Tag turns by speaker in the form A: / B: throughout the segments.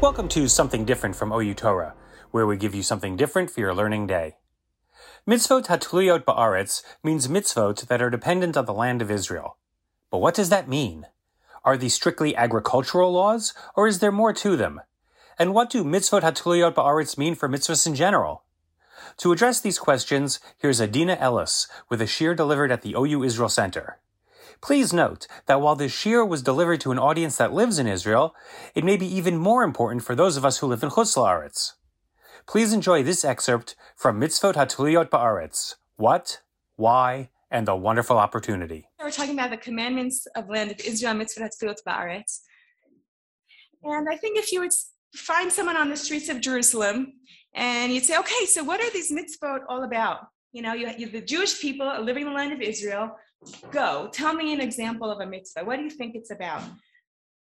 A: Welcome to Something Different from OU Torah, where we give you something different for your learning day. Mitzvot Hatluyot Ba'aretz means mitzvot that are dependent on the land of Israel. But what does that mean? Are these strictly agricultural laws, or is there more to them? And what do mitzvot Hatluyot Ba'aretz mean for mitzvahs in general? To address these questions, here's Adina Ellis with a shiur delivered at the OU Israel Center. Please note that while this shiur was delivered to an audience that lives in Israel, it may be even more important for those of us who live in Chutz La'aretz. Please enjoy this excerpt from Mitzvot Hatluyot Ba'aretz. What, why, and the wonderful opportunity.
B: We're talking about the commandments of land of Israel, Mitzvot Hatluyot Ba'aretz. And I think if you would find someone on the streets of Jerusalem and you'd say, okay, so what are these mitzvot all about? You know, you, you the Jewish people living in the land of Israel go. Tell me an example of a mitzvah. What do you think it's about?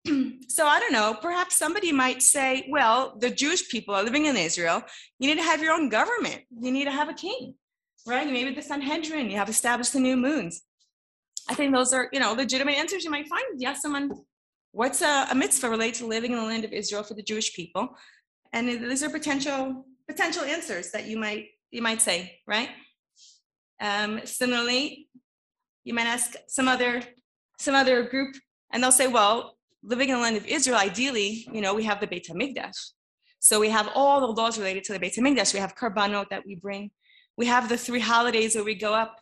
B: So i don't know. Perhaps somebody might say well the jewish people are living in israel. You need to have your own government. You need to have a king right? Maybe the sanhedrin you have established the new moons. I think those are you know legitimate answers. You might find yes someone what's a, a mitzvah related to living in the land of israel for the jewish people? And these are potential potential answers that you might you might say right um, similarly you might ask some other some other group and they'll say well living in the land of israel ideally you know we have the beit hamikdash. So we have all the laws related to the beit hamikdash. We have karbanot that we bring. We have the three holidays where we go up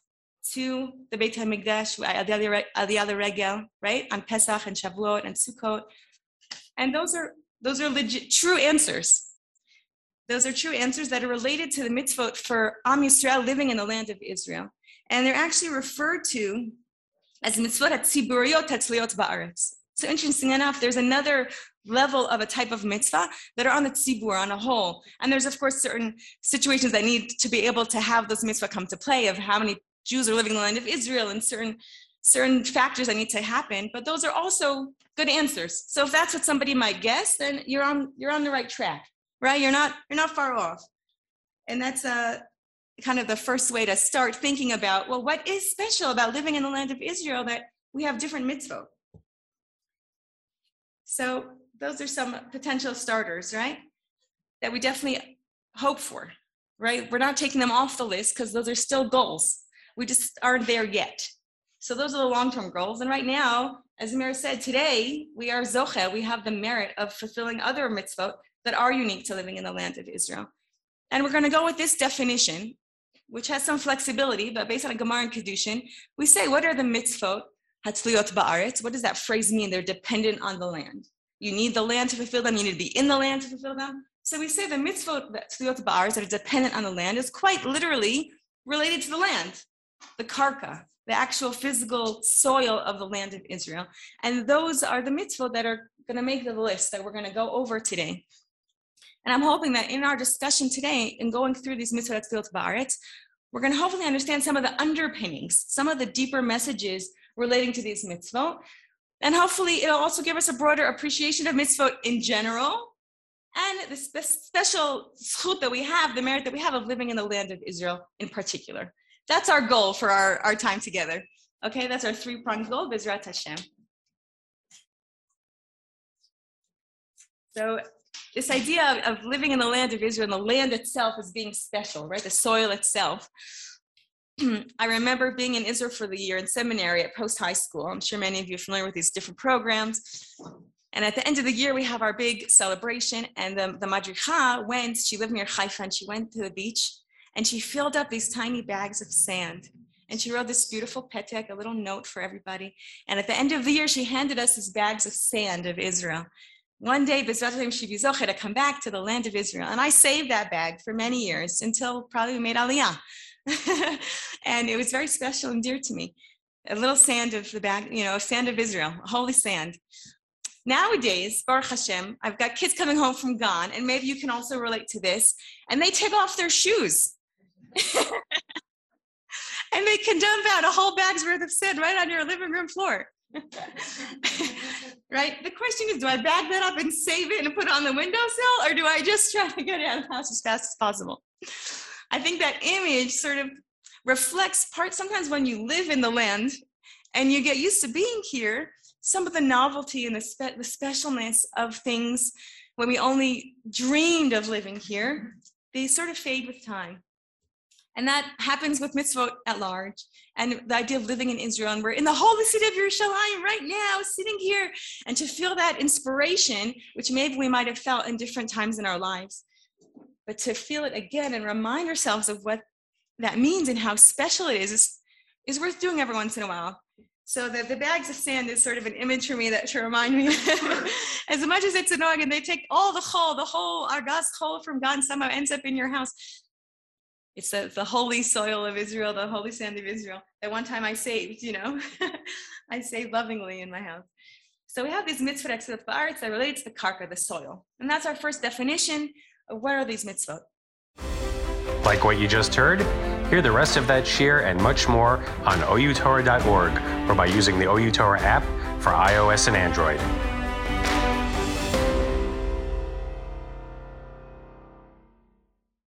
B: to the beit hamikdash aliyah regel right? On pesach and shavuot and sukkot. And those are those are legit true answers those are true answers that are related to the mitzvot for Am Yisrael living in the land of Israel and they're actually referred to as mitzvot tziburiot tetzliot ba'aretz. So interesting enough, there's another level of a type of mitzvah that are on the tzibur, on a whole. And there's of course certain situations that need to be able to have those mitzvah come to play of how many Jews are living in the land of Israel and certain certain factors that need to happen. But those are also good answers. So if that's what somebody might guess, then you're on you're on the right track, right? You're not you're not far off. And that's a kind of the first way to start thinking about well what is special about living in the land of israel that we have different mitzvot? So those are some potential starters right? That we definitely hope for right? We're not taking them off the list because those are still goals. We just aren't there yet. So those are the long-term goals. And right now as Amir said today we are zoche we have the merit of fulfilling other mitzvot that are unique to living in the land of israel and we're going to go with this definition which has some flexibility, but based on a Gemara and Kiddushin, we say, what are the mitzvot? Hatzliot ba'aretz. What does that phrase mean? They're dependent on the land. You need the land to fulfill them. You need to be in the land to fulfill them. So we say the mitzvot hatzliot ba'aretz that are dependent on the land is quite literally related to the land, the karka, the actual physical soil of the land of Israel. And those are the mitzvot that are going to make the list that we're going to go over today. And I'm hoping that in our discussion today, in going through these mitzvot hatzliot ba'aretz, we're going to hopefully understand some of the underpinnings, some of the deeper messages relating to these mitzvot. And hopefully, it'll also give us a broader appreciation of mitzvot in general and the spe- special zchut that we have, the merit that we have of living in the land of Israel in particular. That's our goal for our, our time together. Okay, that's our three pronged goal, Bezrat Hashem. So, this idea of, of living in the land of Israel and the land itself as being special, right? The soil itself. I remember being in Israel for the year in seminary at post high school. I'm sure many of you are familiar with these different programs. And at the end of the year, we have our big celebration. And the, the madricha went, she lived near Haifa, and she went to the beach and she filled up these tiny bags of sand. And she wrote this beautiful petek, a little note for everybody. And at the end of the year, she handed us these bags of sand of Israel. One day, to come back to the land of Israel. And I saved that bag for many years until probably we made Aliyah. and it was very special and dear to me. A little sand of the bag, you know, sand of Israel, holy sand. Nowadays, Baruch Hashem, I've got kids coming home from Gan, and maybe you can also relate to this, and they take off their shoes. and they can dump out a whole bag's worth of sand right on your living room floor. right? The question is, do I bag that up and save it and put it on the windowsill, or do I just try to get it out of the house as fast as possible? I think that image sort of reflects part sometimes when you live in the land and you get used to being here, some of the novelty and the, spe- the specialness of things when we only dreamed of living here, they sort of fade with time. And that happens with mitzvot at large. And the idea of living in Israel, and we're in the holy city of Yerushalayim right now, sitting here, and to feel that inspiration, which maybe we might have felt in different times in our lives, but to feel it again and remind ourselves of what that means and how special it is, is, is worth doing every once in a while. So the, the bags of sand is sort of an image for me that to remind me, as much as it's annoying, and they take all the chol, the whole our argas chol from God somehow ends up in your house. It's the, the holy soil of Israel, the holy sand of Israel. That one time I saved, you know, I saved lovingly in my house. So we have these mitzvot ba'aretz that relate to the karka, the soil. And that's our first definition of what are these mitzvot.
A: Like what you just heard? Hear the rest of that shiur and much more on outorah.org or by using the OU Torah app for iOS and Android.